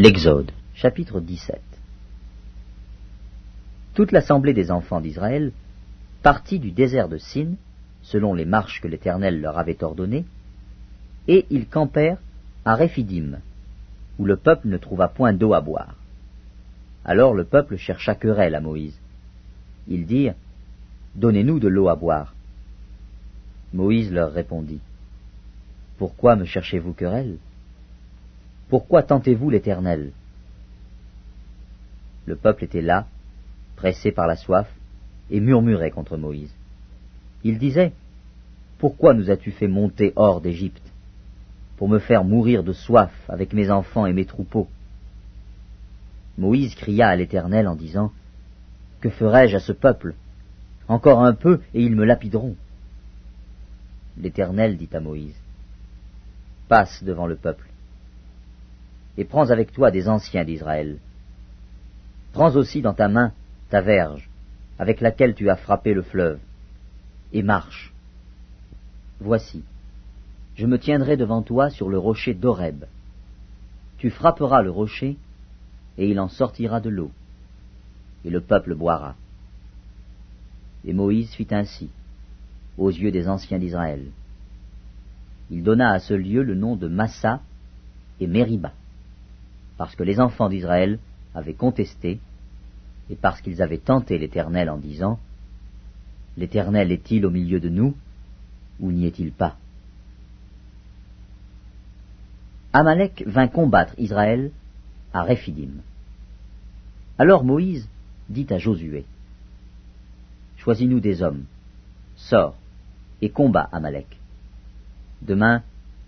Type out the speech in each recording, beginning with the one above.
L'Exode, chapitre 17 Toute l'assemblée des enfants d'Israël partit du désert de Sin, selon les marches que l'Éternel leur avait ordonnées, et ils campèrent à Réphidim, où le peuple ne trouva point d'eau à boire. Alors le peuple chercha querelle à Moïse. Ils dirent, Donnez-nous de l'eau à boire. Moïse leur répondit, Pourquoi me cherchez-vous querelle? Pourquoi tentez-vous l'Éternel? Le peuple était là, pressé par la soif, et murmurait contre Moïse. Il disait, Pourquoi nous as-tu fait monter hors d'Égypte Pour me faire mourir de soif avec mes enfants et mes troupeaux? Moïse cria à l'Éternel en disant, Que ferai-je à ce peuple? Encore un peu, et ils me lapideront. L'Éternel dit à Moïse, Passe devant le peuple et prends avec toi des anciens d'Israël. Prends aussi dans ta main ta verge, avec laquelle tu as frappé le fleuve, et marche. Voici, je me tiendrai devant toi sur le rocher d'Horeb. Tu frapperas le rocher, et il en sortira de l'eau, et le peuple boira. Et Moïse fit ainsi, aux yeux des anciens d'Israël. Il donna à ce lieu le nom de Massa et Mériba parce que les enfants d'Israël avaient contesté, et parce qu'ils avaient tenté l'Éternel en disant, L'Éternel est-il au milieu de nous, ou n'y est-il pas? Amalek vint combattre Israël à Réphidim. Alors Moïse dit à Josué, Choisis-nous des hommes, sors et combat Amalek. Demain,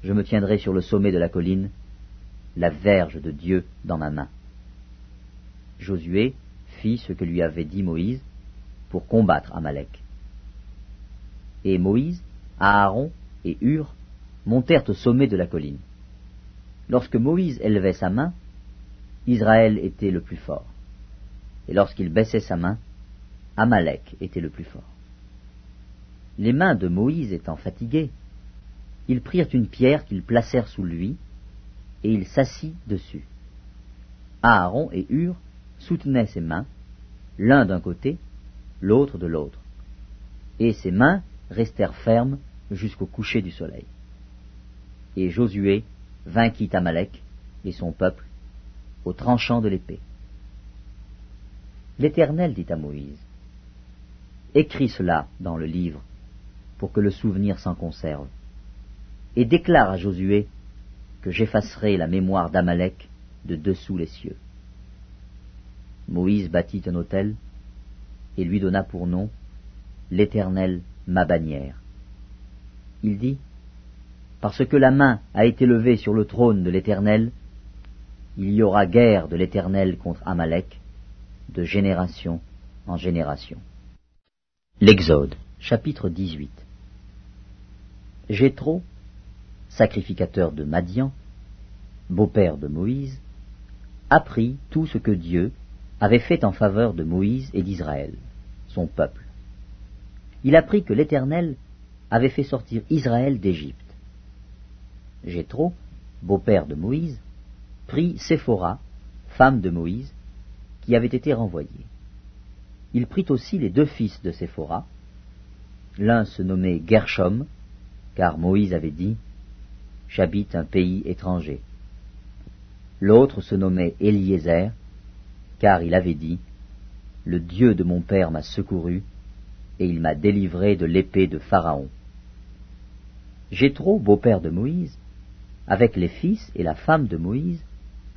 je me tiendrai sur le sommet de la colline, la verge de Dieu dans ma main. Josué fit ce que lui avait dit Moïse pour combattre Amalek. Et Moïse, Aaron et Hur montèrent au sommet de la colline. Lorsque Moïse élevait sa main, Israël était le plus fort. Et lorsqu'il baissait sa main, Amalek était le plus fort. Les mains de Moïse étant fatiguées, ils prirent une pierre qu'ils placèrent sous lui, et il s'assit dessus. Aaron et Hur soutenaient ses mains, l'un d'un côté, l'autre de l'autre, et ses mains restèrent fermes jusqu'au coucher du soleil. Et Josué vainquit Amalek et son peuple au tranchant de l'épée. L'Éternel dit à Moïse, Écris cela dans le livre, pour que le souvenir s'en conserve, et déclare à Josué que j'effacerai la mémoire d'Amalek de dessous les cieux. Moïse bâtit un autel et lui donna pour nom l'Éternel ma bannière. Il dit, Parce que la main a été levée sur le trône de l'Éternel, il y aura guerre de l'Éternel contre Amalek, de génération en génération. L'Exode, chapitre 18 Jéthro, sacrificateur de Madian, beau-père de Moïse, apprit tout ce que Dieu avait fait en faveur de Moïse et d'Israël, son peuple. Il apprit que l'Éternel avait fait sortir Israël d'Égypte. Jéthro, beau-père de Moïse, prit Séphora, femme de Moïse, qui avait été renvoyée. Il prit aussi les deux fils de Séphora. L'un se nommait Gershom, car Moïse avait dit J'habite un pays étranger. L'autre se nommait Eliezer, car il avait dit, Le Dieu de mon père m'a secouru, et il m'a délivré de l'épée de Pharaon. Jéthro, beau-père de Moïse, avec les fils et la femme de Moïse,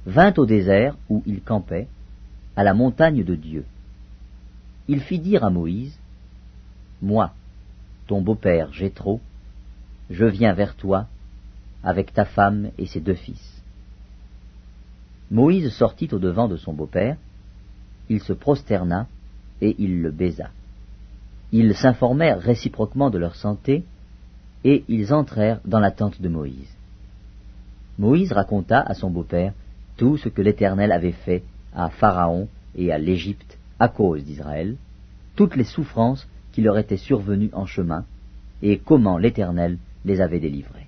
vint au désert où il campait, à la montagne de Dieu. Il fit dire à Moïse, Moi, ton beau-père Jéthro, je viens vers toi avec ta femme et ses deux fils. Moïse sortit au devant de son beau-père, il se prosterna et il le baisa. Ils s'informèrent réciproquement de leur santé, et ils entrèrent dans la tente de Moïse. Moïse raconta à son beau-père tout ce que l'Éternel avait fait à Pharaon et à l'Égypte à cause d'Israël, toutes les souffrances qui leur étaient survenues en chemin, et comment l'Éternel les avait délivrés.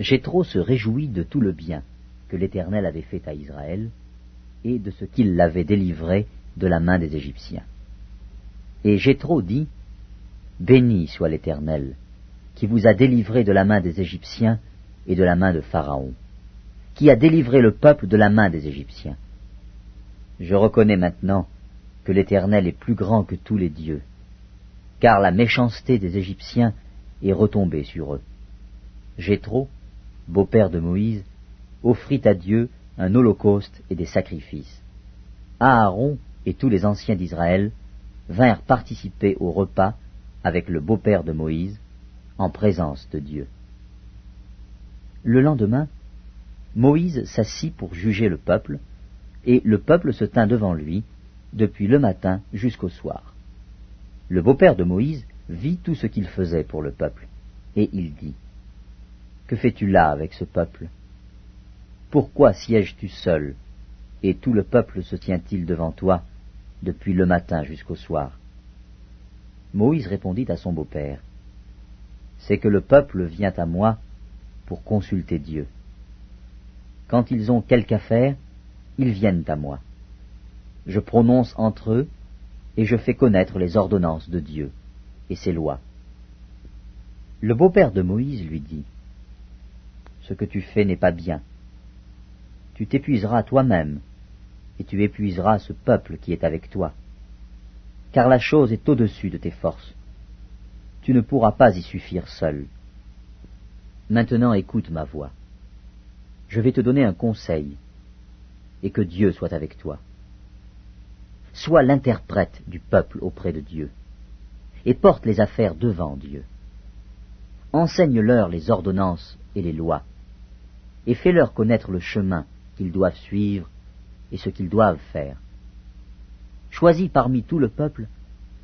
Jéthro se réjouit de tout le bien que l'Éternel avait fait à Israël, et de ce qu'il l'avait délivré de la main des Égyptiens. Et Jéthro dit, Béni soit l'Éternel, qui vous a délivré de la main des Égyptiens et de la main de Pharaon, qui a délivré le peuple de la main des Égyptiens. Je reconnais maintenant que l'Éternel est plus grand que tous les dieux, car la méchanceté des Égyptiens est retombée sur eux. Jéthro, beau-père de Moïse, offrit à Dieu un holocauste et des sacrifices. Aaron et tous les anciens d'Israël vinrent participer au repas avec le beau-père de Moïse, en présence de Dieu. Le lendemain, Moïse s'assit pour juger le peuple, et le peuple se tint devant lui, depuis le matin jusqu'au soir. Le beau-père de Moïse vit tout ce qu'il faisait pour le peuple, et il dit, Que fais-tu là avec ce peuple? Pourquoi sièges-tu seul, et tout le peuple se tient-il devant toi, depuis le matin jusqu'au soir? Moïse répondit à son beau-père, C'est que le peuple vient à moi pour consulter Dieu. Quand ils ont quelque affaire, ils viennent à moi. Je prononce entre eux, et je fais connaître les ordonnances de Dieu et ses lois. Le beau-père de Moïse lui dit, Ce que tu fais n'est pas bien. Tu t'épuiseras toi-même, et tu épuiseras ce peuple qui est avec toi. Car la chose est au-dessus de tes forces. Tu ne pourras pas y suffire seul. Maintenant écoute ma voix. Je vais te donner un conseil, et que Dieu soit avec toi. Sois l'interprète du peuple auprès de Dieu, et porte les affaires devant Dieu. Enseigne-leur les ordonnances et les lois, et fais-leur connaître le chemin qu'ils doivent suivre et ce qu'ils doivent faire. Choisis parmi tout le peuple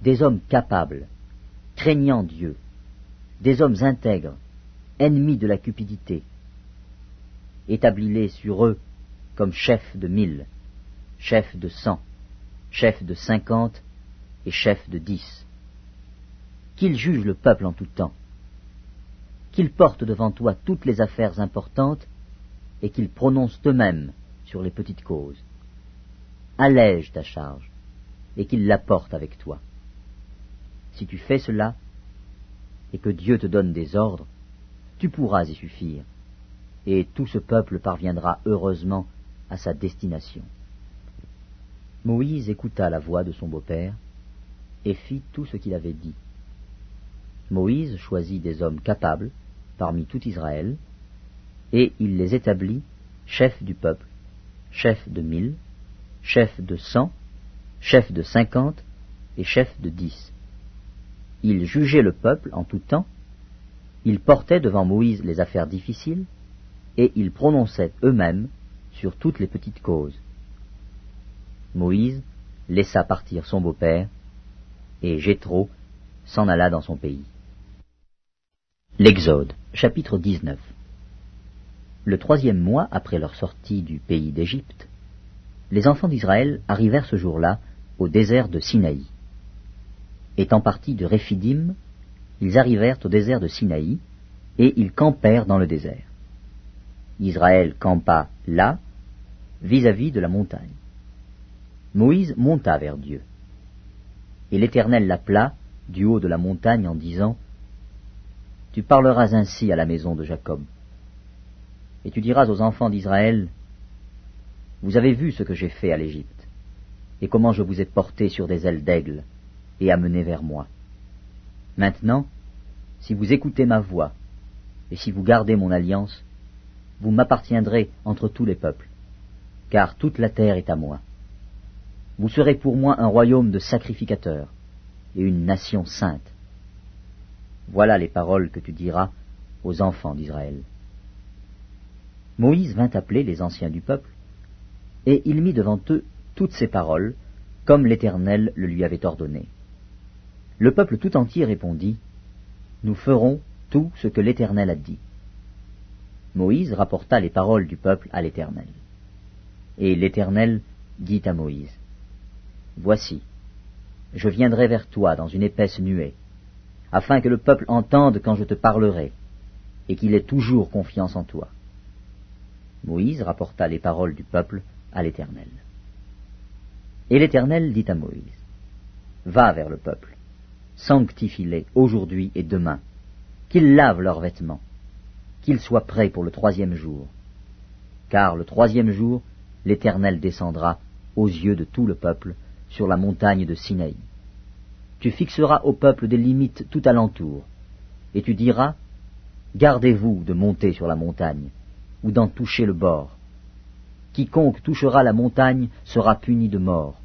des hommes capables, craignant Dieu, des hommes intègres, ennemis de la cupidité. Établis-les sur eux comme chefs de mille, chefs de cent, chefs de cinquante et chefs de dix. Qu'ils jugent le peuple en tout temps, qu'ils portent devant toi toutes les affaires importantes et qu'ils prononcent eux-mêmes sur les petites causes. Allège ta charge et qu'ils la portent avec toi. Si tu fais cela, et que Dieu te donne des ordres, tu pourras y suffire, et tout ce peuple parviendra heureusement à sa destination. Moïse écouta la voix de son beau-père et fit tout ce qu'il avait dit. Moïse choisit des hommes capables parmi tout Israël, et il les établit chefs du peuple, chefs de mille, chefs de cent, chefs de cinquante et chefs de dix. Il jugeait le peuple en tout temps, il portait devant Moïse les affaires difficiles, et ils prononçaient eux-mêmes sur toutes les petites causes. Moïse laissa partir son beau-père, et Jéthro s'en alla dans son pays. L'Exode, chapitre 19 Le troisième mois après leur sortie du pays d'Égypte, les enfants d'Israël arrivèrent ce jour-là au désert de Sinaï. Étant partis de Réphidim, ils arrivèrent au désert de Sinaï, et ils campèrent dans le désert. Israël campa là, vis-à-vis de la montagne. Moïse monta vers Dieu. Et l'Éternel l'appela du haut de la montagne en disant, Tu parleras ainsi à la maison de Jacob. Et tu diras aux enfants d'Israël, Vous avez vu ce que j'ai fait à l'Égypte, et comment je vous ai porté sur des ailes d'aigle, et amené vers moi. Maintenant, si vous écoutez ma voix, et si vous gardez mon alliance, vous m'appartiendrez entre tous les peuples car toute la terre est à moi. Vous serez pour moi un royaume de sacrificateurs et une nation sainte. Voilà les paroles que tu diras aux enfants d'Israël. Moïse vint appeler les anciens du peuple, et il mit devant eux toutes ces paroles, comme l'Éternel le lui avait ordonné. Le peuple tout entier répondit, Nous ferons tout ce que l'Éternel a dit. Moïse rapporta les paroles du peuple à l'Éternel. Et l'Éternel dit à Moïse, Voici, je viendrai vers toi dans une épaisse nuée, afin que le peuple entende quand je te parlerai, et qu'il ait toujours confiance en toi. Moïse rapporta les paroles du peuple à l'Éternel. Et l'Éternel dit à Moïse, Va vers le peuple, sanctifie-les aujourd'hui et demain, qu'ils lavent leurs vêtements, qu'ils soient prêts pour le troisième jour. Car le troisième jour, l'Éternel descendra aux yeux de tout le peuple sur la montagne de Sinaï. Tu fixeras au peuple des limites tout alentour, et tu diras, Gardez-vous de monter sur la montagne, ou d'en toucher le bord. Quiconque touchera la montagne sera puni de mort.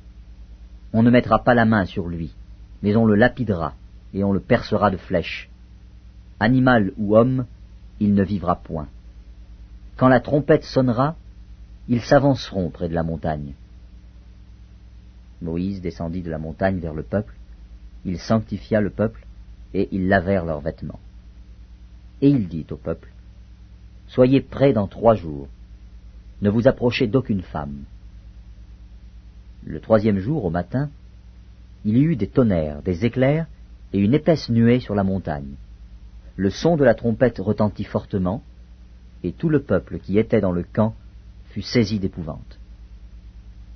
On ne mettra pas la main sur lui, mais on le lapidera, et on le percera de flèches. Animal ou homme, il ne vivra point. Quand la trompette sonnera, ils s'avanceront près de la montagne. Moïse descendit de la montagne vers le peuple, il sanctifia le peuple, et ils lavèrent leurs vêtements. Et il dit au peuple, Soyez prêts dans trois jours, ne vous approchez d'aucune femme. Le troisième jour, au matin, il y eut des tonnerres, des éclairs et une épaisse nuée sur la montagne. Le son de la trompette retentit fortement, et tout le peuple qui était dans le camp fut saisi d'épouvante.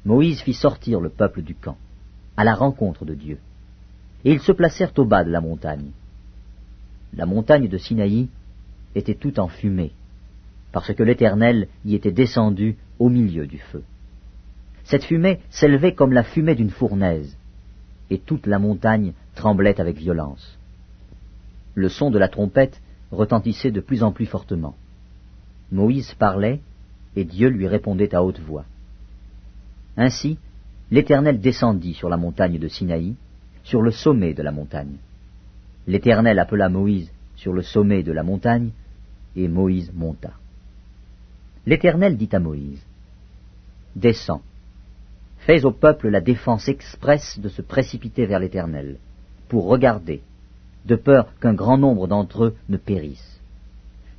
Moïse fit sortir le peuple du camp, à la rencontre de Dieu, et ils se placèrent au bas de la montagne. La montagne de Sinaï était tout en fumée, parce que l'Éternel y était descendu au milieu du feu. Cette fumée s'élevait comme la fumée d'une fournaise, et toute la montagne tremblait avec violence. Le son de la trompette retentissait de plus en plus fortement. Moïse parlait, et Dieu lui répondait à haute voix. Ainsi, l'Éternel descendit sur la montagne de Sinaï, sur le sommet de la montagne. L'Éternel appela Moïse sur le sommet de la montagne, et Moïse monta. L'Éternel dit à Moïse, Descends, fais au peuple la défense expresse de se précipiter vers l'Éternel, pour regarder, de peur qu'un grand nombre d'entre eux ne périssent.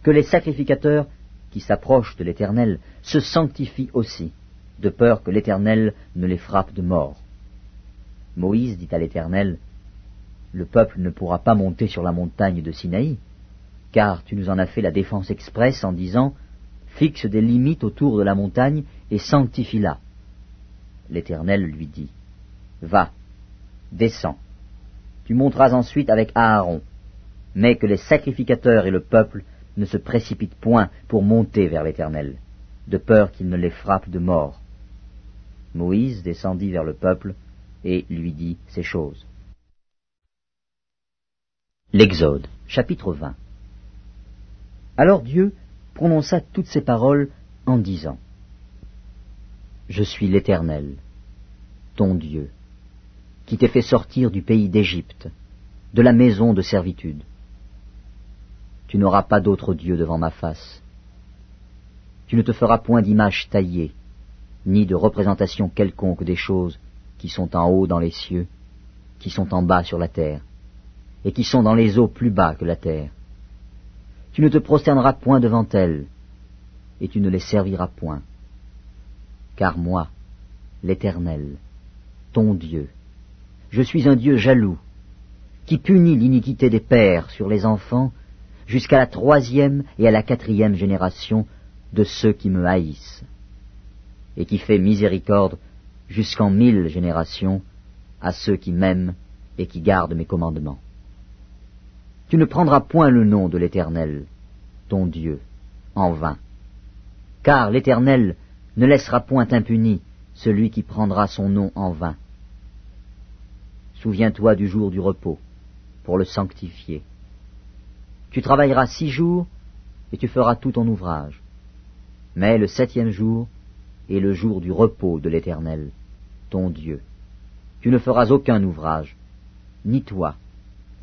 Que les sacrificateurs qui s'approchent de l'Éternel se sanctifient aussi, de peur que l'Éternel ne les frappe de mort. Moïse dit à l'Éternel, Le peuple ne pourra pas monter sur la montagne de Sinaï, car tu nous en as fait la défense expresse en disant, fixe des limites autour de la montagne et sanctifie-la. L'Éternel lui dit, Va, descends. Tu monteras ensuite avec Aaron, mais que les sacrificateurs et le peuple ne se précipitent point pour monter vers l'Éternel, de peur qu'il ne les frappe de mort. Moïse descendit vers le peuple et lui dit ces choses. L'Exode, chapitre 20. Alors Dieu prononça toutes ces paroles en disant Je suis l'Éternel, ton Dieu, qui t'ai fait sortir du pays d'Égypte, de la maison de servitude. Tu n'auras pas d'autre Dieu devant ma face. Tu ne te feras point d'image taillée, ni de représentation quelconque des choses qui sont en haut dans les cieux, qui sont en bas sur la terre, et qui sont dans les eaux plus bas que la terre. Tu ne te prosterneras point devant elles, et tu ne les serviras point. Car moi, l'Éternel, ton Dieu, je suis un Dieu jaloux, qui punit l'iniquité des pères sur les enfants jusqu'à la troisième et à la quatrième génération de ceux qui me haïssent, et qui fait miséricorde jusqu'en mille générations à ceux qui m'aiment et qui gardent mes commandements. Tu ne prendras point le nom de l'Éternel, ton Dieu, en vain. Car l'Éternel ne laissera point impuni celui qui prendra son nom en vain. Souviens-toi du jour du repos, pour le sanctifier. Tu travailleras six jours, et tu feras tout ton ouvrage. Mais le septième jour est le jour du repos de l'Éternel, ton Dieu. Tu ne feras aucun ouvrage, ni toi,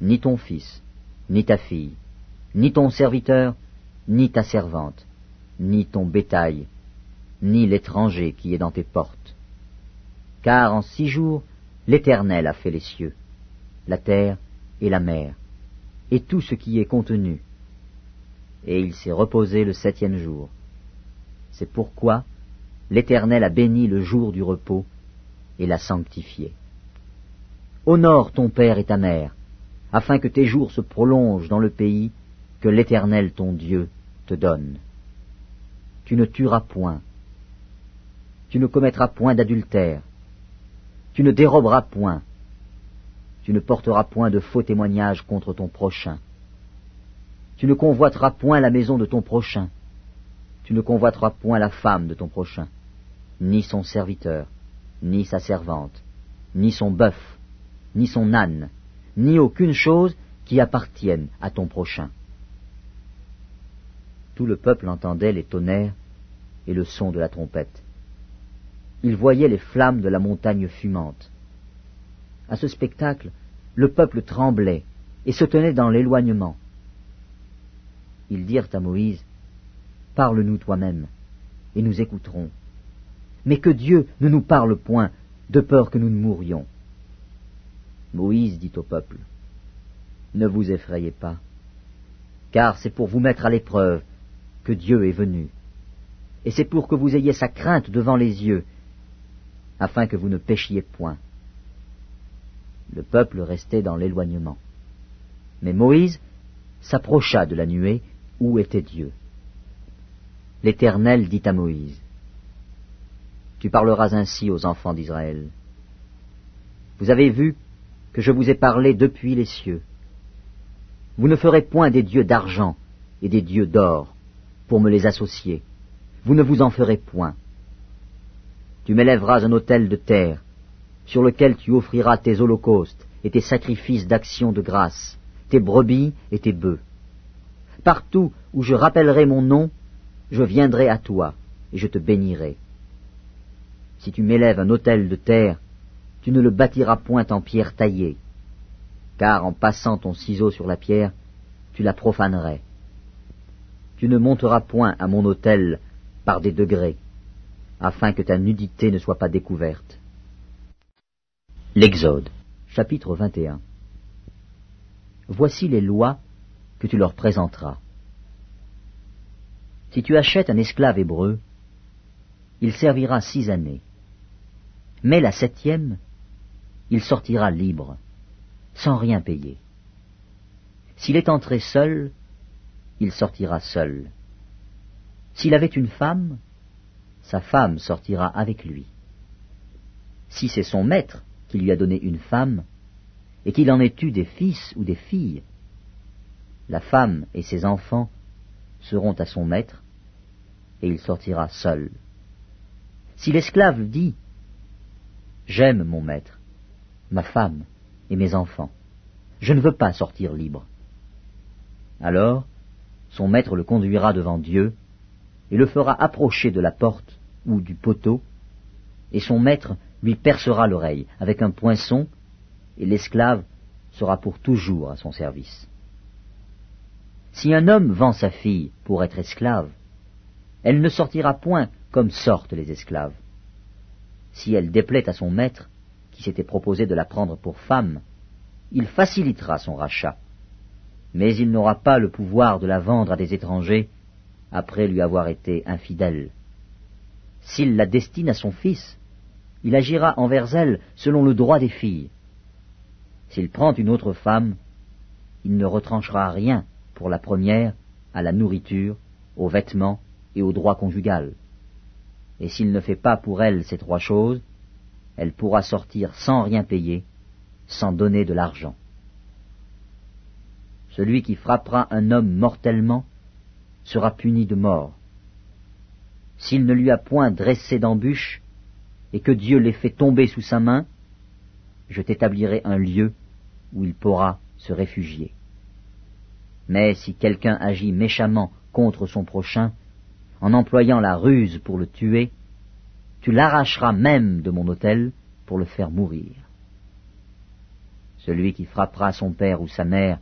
ni ton fils, ni ta fille, ni ton serviteur, ni ta servante, ni ton bétail, ni l'étranger qui est dans tes portes. Car en six jours l'Éternel a fait les cieux, la terre et la mer, et tout ce qui est contenu. Et il s'est reposé le septième jour. C'est pourquoi l'Éternel a béni le jour du repos et l'a sanctifié. Honore ton père et ta mère, afin que tes jours se prolongent dans le pays que l'Éternel ton Dieu te donne. Tu ne tueras point. Tu ne commettras point d'adultère. Tu ne déroberas point. Tu ne porteras point de faux témoignages contre ton prochain. Tu ne convoiteras point la maison de ton prochain. Tu ne convoiteras point la femme de ton prochain, ni son serviteur, ni sa servante, ni son bœuf, ni son âne, ni aucune chose qui appartienne à ton prochain. Tout le peuple entendait les tonnerres et le son de la trompette. Il voyait les flammes de la montagne fumante. À ce spectacle, le peuple tremblait et se tenait dans l'éloignement. Ils dirent à Moïse, Parle-nous toi-même, et nous écouterons. Mais que Dieu ne nous parle point, de peur que nous ne mourions. Moïse dit au peuple, Ne vous effrayez pas, car c'est pour vous mettre à l'épreuve que Dieu est venu, et c'est pour que vous ayez sa crainte devant les yeux, afin que vous ne péchiez point. Le peuple restait dans l'éloignement. Mais Moïse s'approcha de la nuée où était Dieu. L'Éternel dit à Moïse, Tu parleras ainsi aux enfants d'Israël. Vous avez vu que je vous ai parlé depuis les cieux. Vous ne ferez point des dieux d'argent et des dieux d'or pour me les associer. Vous ne vous en ferez point. Tu m'élèveras un autel de terre, sur lequel tu offriras tes holocaustes et tes sacrifices d'action de grâce, tes brebis et tes bœufs. Partout où je rappellerai mon nom, je viendrai à toi, et je te bénirai. Si tu m'élèves un autel de terre, tu ne le bâtiras point en pierre taillée, car en passant ton ciseau sur la pierre, tu la profanerais. Tu ne monteras point à mon autel par des degrés, afin que ta nudité ne soit pas découverte. L'Exode, chapitre 21 Voici les lois que tu leur présenteras. Si tu achètes un esclave hébreu, il servira six années. Mais la septième, il sortira libre, sans rien payer. S'il est entré seul, il sortira seul. S'il avait une femme, sa femme sortira avec lui. Si c'est son maître qui lui a donné une femme, et qu'il en ait eu des fils ou des filles, la femme et ses enfants seront à son maître, et il sortira seul. Si l'esclave dit J'aime mon maître, ma femme et mes enfants, je ne veux pas sortir libre. Alors, son maître le conduira devant Dieu, et le fera approcher de la porte ou du poteau, et son maître lui percera l'oreille avec un poinçon, et l'esclave sera pour toujours à son service. Si un homme vend sa fille pour être esclave, elle ne sortira point comme sortent les esclaves. Si elle déplaît à son maître, qui s'était proposé de la prendre pour femme, il facilitera son rachat, mais il n'aura pas le pouvoir de la vendre à des étrangers après lui avoir été infidèle. S'il la destine à son fils, il agira envers elle selon le droit des filles. S'il prend une autre femme, il ne retranchera rien pour la première à la nourriture, aux vêtements et au droit conjugal. Et s'il ne fait pas pour elle ces trois choses, elle pourra sortir sans rien payer, sans donner de l'argent. Celui qui frappera un homme mortellement sera puni de mort. S'il ne lui a point dressé d'embûche, et que Dieu l'ait fait tomber sous sa main, je t'établirai un lieu où il pourra se réfugier. Mais si quelqu'un agit méchamment contre son prochain, en employant la ruse pour le tuer, tu l'arracheras même de mon autel pour le faire mourir. Celui qui frappera son père ou sa mère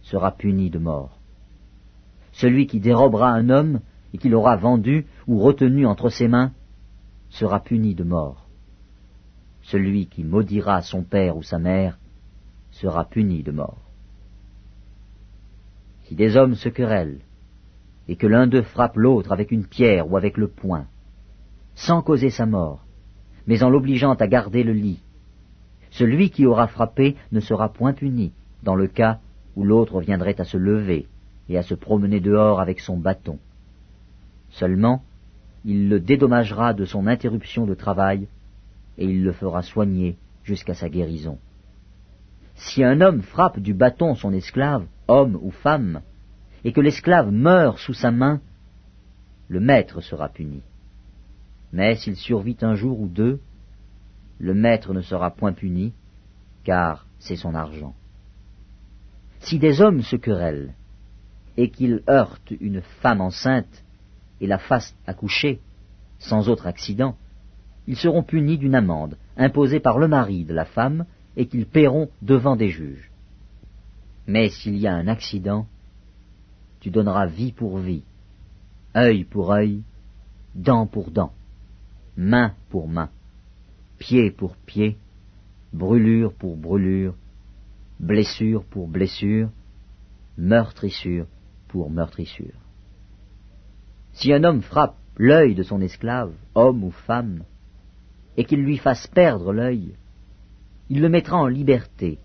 sera puni de mort. Celui qui dérobera un homme et qui l'aura vendu ou retenu entre ses mains sera puni de mort. Celui qui maudira son père ou sa mère sera puni de mort. Si des hommes se querellent, et que l'un d'eux frappe l'autre avec une pierre ou avec le poing, sans causer sa mort, mais en l'obligeant à garder le lit, celui qui aura frappé ne sera point puni, dans le cas où l'autre viendrait à se lever et à se promener dehors avec son bâton. Seulement, il le dédommagera de son interruption de travail, et il le fera soigner jusqu'à sa guérison. Si un homme frappe du bâton son esclave, homme ou femme, et que l'esclave meurt sous sa main, le maître sera puni. Mais s'il survit un jour ou deux, le maître ne sera point puni, car c'est son argent. Si des hommes se querellent, et qu'ils heurtent une femme enceinte, et la fassent accoucher, sans autre accident, ils seront punis d'une amende imposée par le mari de la femme et qu'ils paieront devant des juges. Mais s'il y a un accident, tu donneras vie pour vie, œil pour œil, dent pour dent, main pour main, pied pour pied, brûlure pour brûlure, blessure pour blessure, meurtrissure pour meurtrissure. Si un homme frappe l'œil de son esclave, homme ou femme, et qu'il lui fasse perdre l'œil, il le mettra en liberté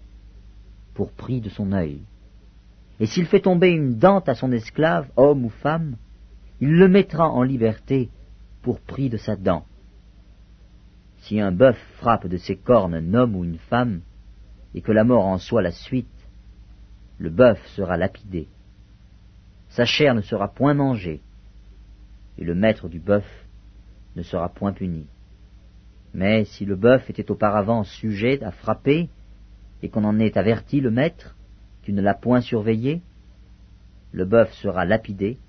pour prix de son œil. Et s'il fait tomber une dent à son esclave, homme ou femme, il le mettra en liberté pour prix de sa dent. Si un bœuf frappe de ses cornes un homme ou une femme, et que la mort en soit la suite, le bœuf sera lapidé. Sa chair ne sera point mangée, et le maître du bœuf ne sera point puni. Mais si le bœuf était auparavant sujet à frapper, et qu'on en ait averti le maître, tu ne l'as point surveillé, le bœuf sera lapidé,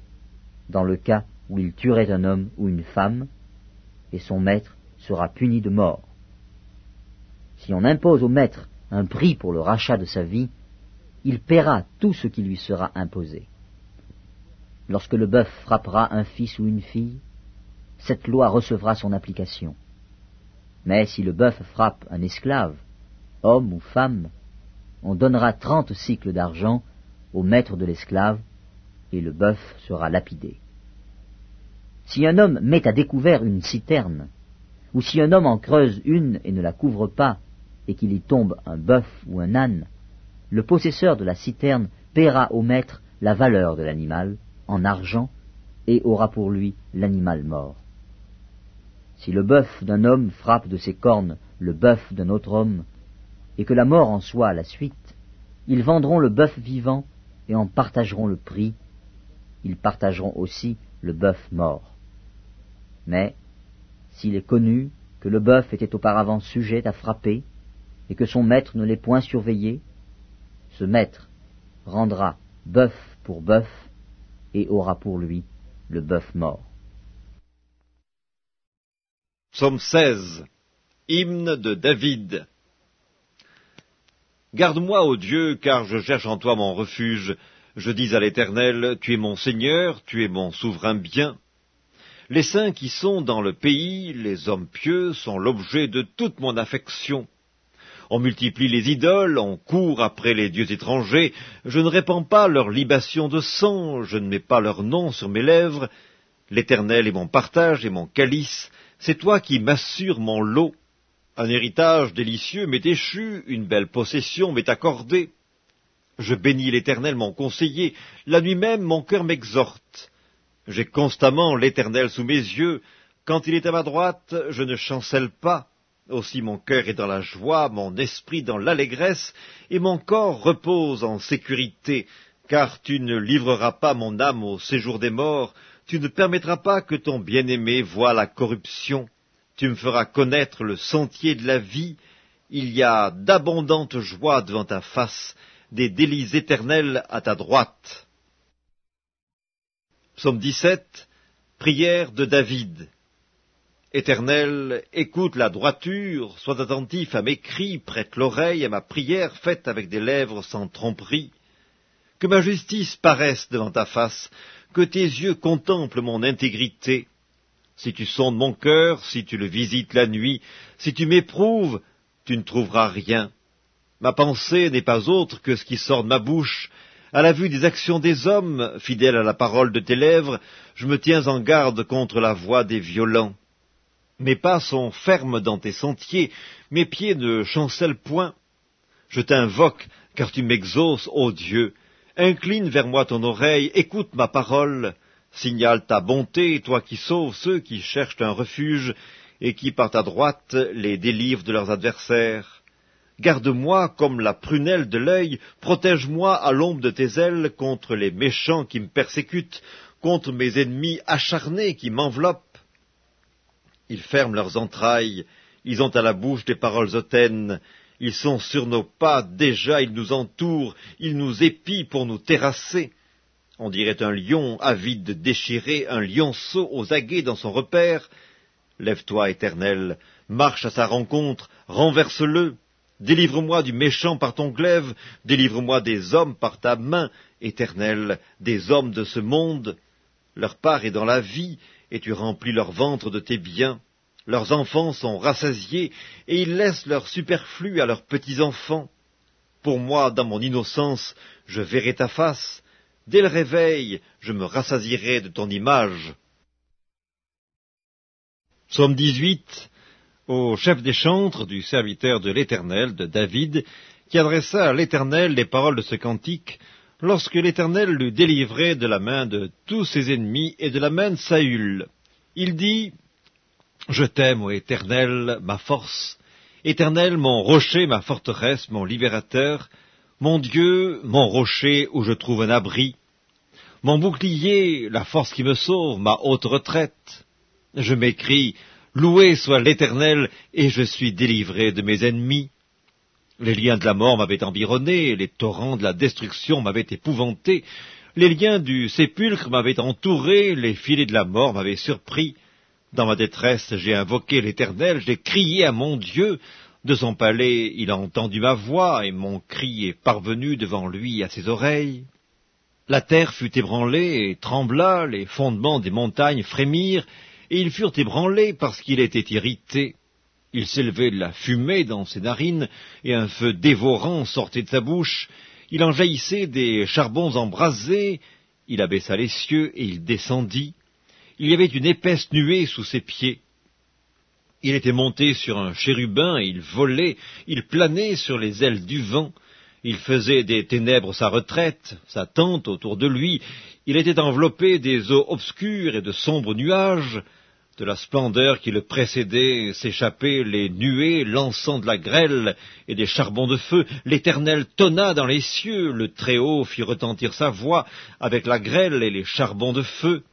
dans le cas où il tuerait un homme ou une femme, et son maître sera puni de mort. Si on impose au maître un prix pour le rachat de sa vie, il paiera tout ce qui lui sera imposé. Lorsque le bœuf frappera un fils ou une fille, cette loi recevra son application. Mais si le bœuf frappe un esclave, homme ou femme, on donnera trente cycles d'argent au maître de l'esclave, et le bœuf sera lapidé. Si un homme met à découvert une citerne, ou si un homme en creuse une et ne la couvre pas, et qu'il y tombe un bœuf ou un âne, le possesseur de la citerne paiera au maître la valeur de l'animal en argent, et aura pour lui l'animal mort. Si le bœuf d'un homme frappe de ses cornes le bœuf d'un autre homme, et que la mort en soit la suite, ils vendront le bœuf vivant et en partageront le prix, ils partageront aussi le bœuf mort. Mais, s'il est connu que le bœuf était auparavant sujet à frapper, et que son maître ne l'ait point surveillé, ce maître rendra bœuf pour bœuf, et aura pour lui le bœuf mort. Psaume 16 Hymne de David Garde-moi, ô Dieu, car je cherche en toi mon refuge. Je dis à l'Éternel, Tu es mon Seigneur, tu es mon souverain bien. Les saints qui sont dans le pays, les hommes pieux, sont l'objet de toute mon affection. On multiplie les idoles, on court après les dieux étrangers, je ne répands pas leur libation de sang, je ne mets pas leur nom sur mes lèvres. L'Éternel est mon partage et mon calice, c'est toi qui m'assures mon lot. Un héritage délicieux m'est échu, une belle possession m'est accordée. Je bénis l'Éternel mon conseiller, la nuit même mon cœur m'exhorte. J'ai constamment l'Éternel sous mes yeux, quand il est à ma droite, je ne chancelle pas. Aussi mon cœur est dans la joie, mon esprit dans l'allégresse, et mon corps repose en sécurité, car tu ne livreras pas mon âme au séjour des morts, tu ne permettras pas que ton bien-aimé voie la corruption, tu me feras connaître le sentier de la vie, il y a d'abondantes joies devant ta face, des délices éternels à ta droite. Psaume 17, prière de David. Éternel, écoute la droiture, sois attentif à mes cris, prête l'oreille à ma prière faite avec des lèvres sans tromperie. Que ma justice paraisse devant ta face, que tes yeux contemplent mon intégrité. Si tu sondes mon cœur, si tu le visites la nuit, si tu m'éprouves, tu ne trouveras rien. Ma pensée n'est pas autre que ce qui sort de ma bouche. À la vue des actions des hommes, fidèle à la parole de tes lèvres, je me tiens en garde contre la voix des violents. Mes pas sont fermes dans tes sentiers, mes pieds ne chancellent point. Je t'invoque, car tu m'exauces, ô Dieu, Incline vers moi ton oreille, écoute ma parole. Signale ta bonté, toi qui sauves ceux qui cherchent un refuge, et qui par ta droite les délivres de leurs adversaires. Garde-moi comme la prunelle de l'œil, protège-moi à l'ombre de tes ailes contre les méchants qui me persécutent, contre mes ennemis acharnés qui m'enveloppent. Ils ferment leurs entrailles, ils ont à la bouche des paroles hautaines, ils sont sur nos pas déjà, ils nous entourent, ils nous épient pour nous terrasser. On dirait un lion avide de déchirer, un lionceau aux aguets dans son repère. Lève-toi, Éternel, marche à sa rencontre, renverse-le. Délivre-moi du méchant par ton glaive, délivre-moi des hommes par ta main, Éternel, des hommes de ce monde. Leur part est dans la vie, et tu remplis leur ventre de tes biens. Leurs enfants sont rassasiés, et ils laissent leur superflu à leurs petits-enfants. Pour moi, dans mon innocence, je verrai ta face. Dès le réveil, je me rassasierai de ton image. Psaume 18 au chef des chantres du serviteur de l'Éternel, de David, qui adressa à l'Éternel les paroles de ce cantique, lorsque l'Éternel l'eut délivré de la main de tous ses ennemis et de la main de Saül. Il dit, Je t'aime, ô Éternel, ma force, Éternel, mon rocher, ma forteresse, mon libérateur, mon Dieu, mon rocher où je trouve un abri, mon bouclier, la force qui me sauve, ma haute retraite. Je m'écris, Loué soit l'Éternel, et je suis délivré de mes ennemis. Les liens de la mort m'avaient environné, les torrents de la destruction m'avaient épouvanté, les liens du sépulcre m'avaient entouré, les filets de la mort m'avaient surpris. Dans ma détresse, j'ai invoqué l'Éternel, j'ai crié à mon Dieu. De son palais, il a entendu ma voix, et mon cri est parvenu devant lui à ses oreilles. La terre fut ébranlée et trembla, les fondements des montagnes frémirent, et ils furent ébranlés parce qu'il était irrité. Il s'élevait de la fumée dans ses narines, et un feu dévorant sortait de sa bouche. Il en jaillissait des charbons embrasés. Il abaissa les cieux, et il descendit. Il y avait une épaisse nuée sous ses pieds. Il était monté sur un chérubin, et il volait, il planait sur les ailes du vent. Il faisait des ténèbres sa retraite, sa tente autour de lui. Il était enveloppé des eaux obscures et de sombres nuages. De la splendeur qui le précédait s'échappaient les nuées lançant de la grêle et des charbons de feu. L'Éternel tonna dans les cieux, le Très-Haut fit retentir sa voix avec la grêle et les charbons de feu.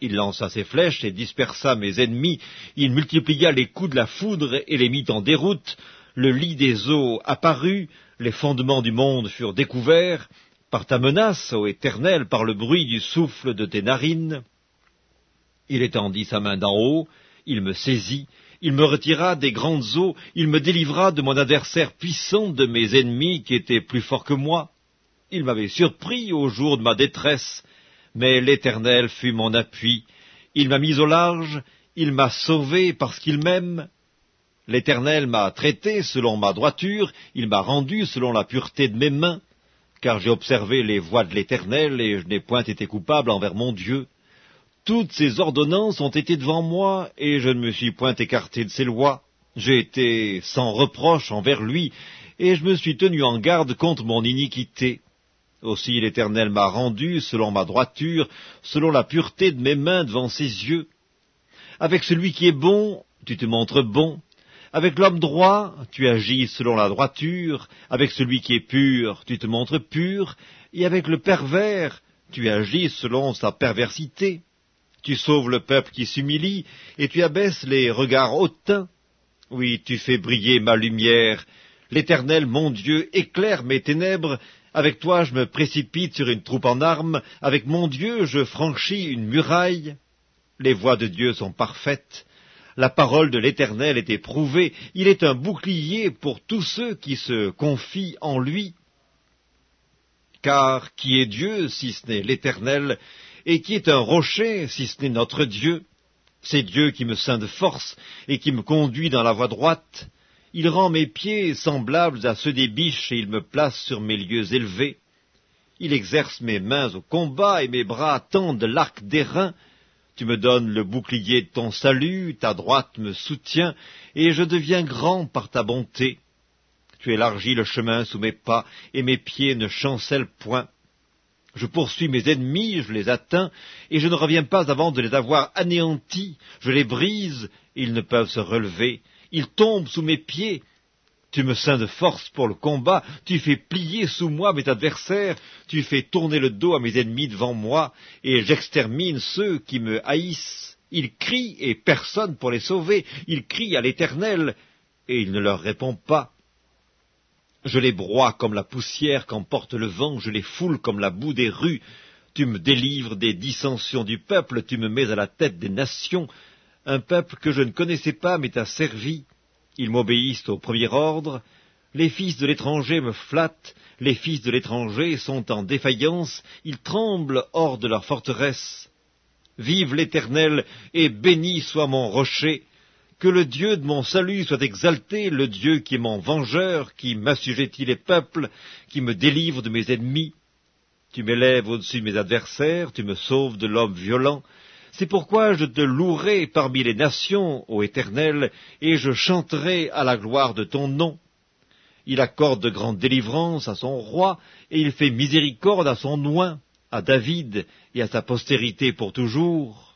Il lança ses flèches et dispersa mes ennemis. Il multiplia les coups de la foudre et les mit en déroute. Le lit des eaux apparut, les fondements du monde furent découverts. Par ta menace, ô Éternel, par le bruit du souffle de tes narines, il étendit sa main d'en haut, il me saisit, il me retira des grandes eaux, il me délivra de mon adversaire puissant, de mes ennemis qui étaient plus forts que moi. Il m'avait surpris au jour de ma détresse, mais l'Éternel fut mon appui. Il m'a mis au large, il m'a sauvé parce qu'il m'aime. L'Éternel m'a traité selon ma droiture, il m'a rendu selon la pureté de mes mains, car j'ai observé les voies de l'Éternel et je n'ai point été coupable envers mon Dieu. Toutes ses ordonnances ont été devant moi, et je ne me suis point écarté de ses lois. J'ai été sans reproche envers lui, et je me suis tenu en garde contre mon iniquité. Aussi l'Éternel m'a rendu selon ma droiture, selon la pureté de mes mains devant ses yeux. Avec celui qui est bon, tu te montres bon. Avec l'homme droit, tu agis selon la droiture. Avec celui qui est pur, tu te montres pur. Et avec le pervers, tu agis selon sa perversité. Tu sauves le peuple qui s'humilie, et tu abaisses les regards hautains. Oui, tu fais briller ma lumière. L'Éternel, mon Dieu, éclaire mes ténèbres. Avec toi, je me précipite sur une troupe en armes. Avec mon Dieu, je franchis une muraille. Les voies de Dieu sont parfaites. La parole de l'Éternel est éprouvée. Il est un bouclier pour tous ceux qui se confient en lui. Car qui est Dieu si ce n'est l'Éternel et qui est un rocher, si ce n'est notre Dieu? C'est Dieu qui me ceint de force et qui me conduit dans la voie droite. Il rend mes pieds semblables à ceux des biches et il me place sur mes lieux élevés. Il exerce mes mains au combat et mes bras tendent l'arc d'airain. Tu me donnes le bouclier de ton salut, ta droite me soutient, et je deviens grand par ta bonté. Tu élargis le chemin sous mes pas, et mes pieds ne chancellent point. Je poursuis mes ennemis, je les atteins, et je ne reviens pas avant de les avoir anéantis. Je les brise, ils ne peuvent se relever. Ils tombent sous mes pieds. Tu me ceins de force pour le combat, tu fais plier sous moi mes adversaires, tu fais tourner le dos à mes ennemis devant moi, et j'extermine ceux qui me haïssent. Ils crient, et personne pour les sauver, ils crient à l'Éternel, et il ne leur répond pas. Je les broie comme la poussière qu'emporte le vent, je les foule comme la boue des rues. Tu me délivres des dissensions du peuple, tu me mets à la tête des nations. Un peuple que je ne connaissais pas m'est asservi. Ils m'obéissent au premier ordre. Les fils de l'étranger me flattent, les fils de l'étranger sont en défaillance, ils tremblent hors de leur forteresse. Vive l'Éternel, et béni soit mon rocher. Que le Dieu de mon salut soit exalté, le Dieu qui est mon vengeur, qui m'assujettit les peuples, qui me délivre de mes ennemis. Tu m'élèves au-dessus de mes adversaires, tu me sauves de l'homme violent. C'est pourquoi je te louerai parmi les nations, ô Éternel, et je chanterai à la gloire de ton nom. Il accorde de grandes délivrances à son roi, et il fait miséricorde à son oint, à David et à sa postérité pour toujours.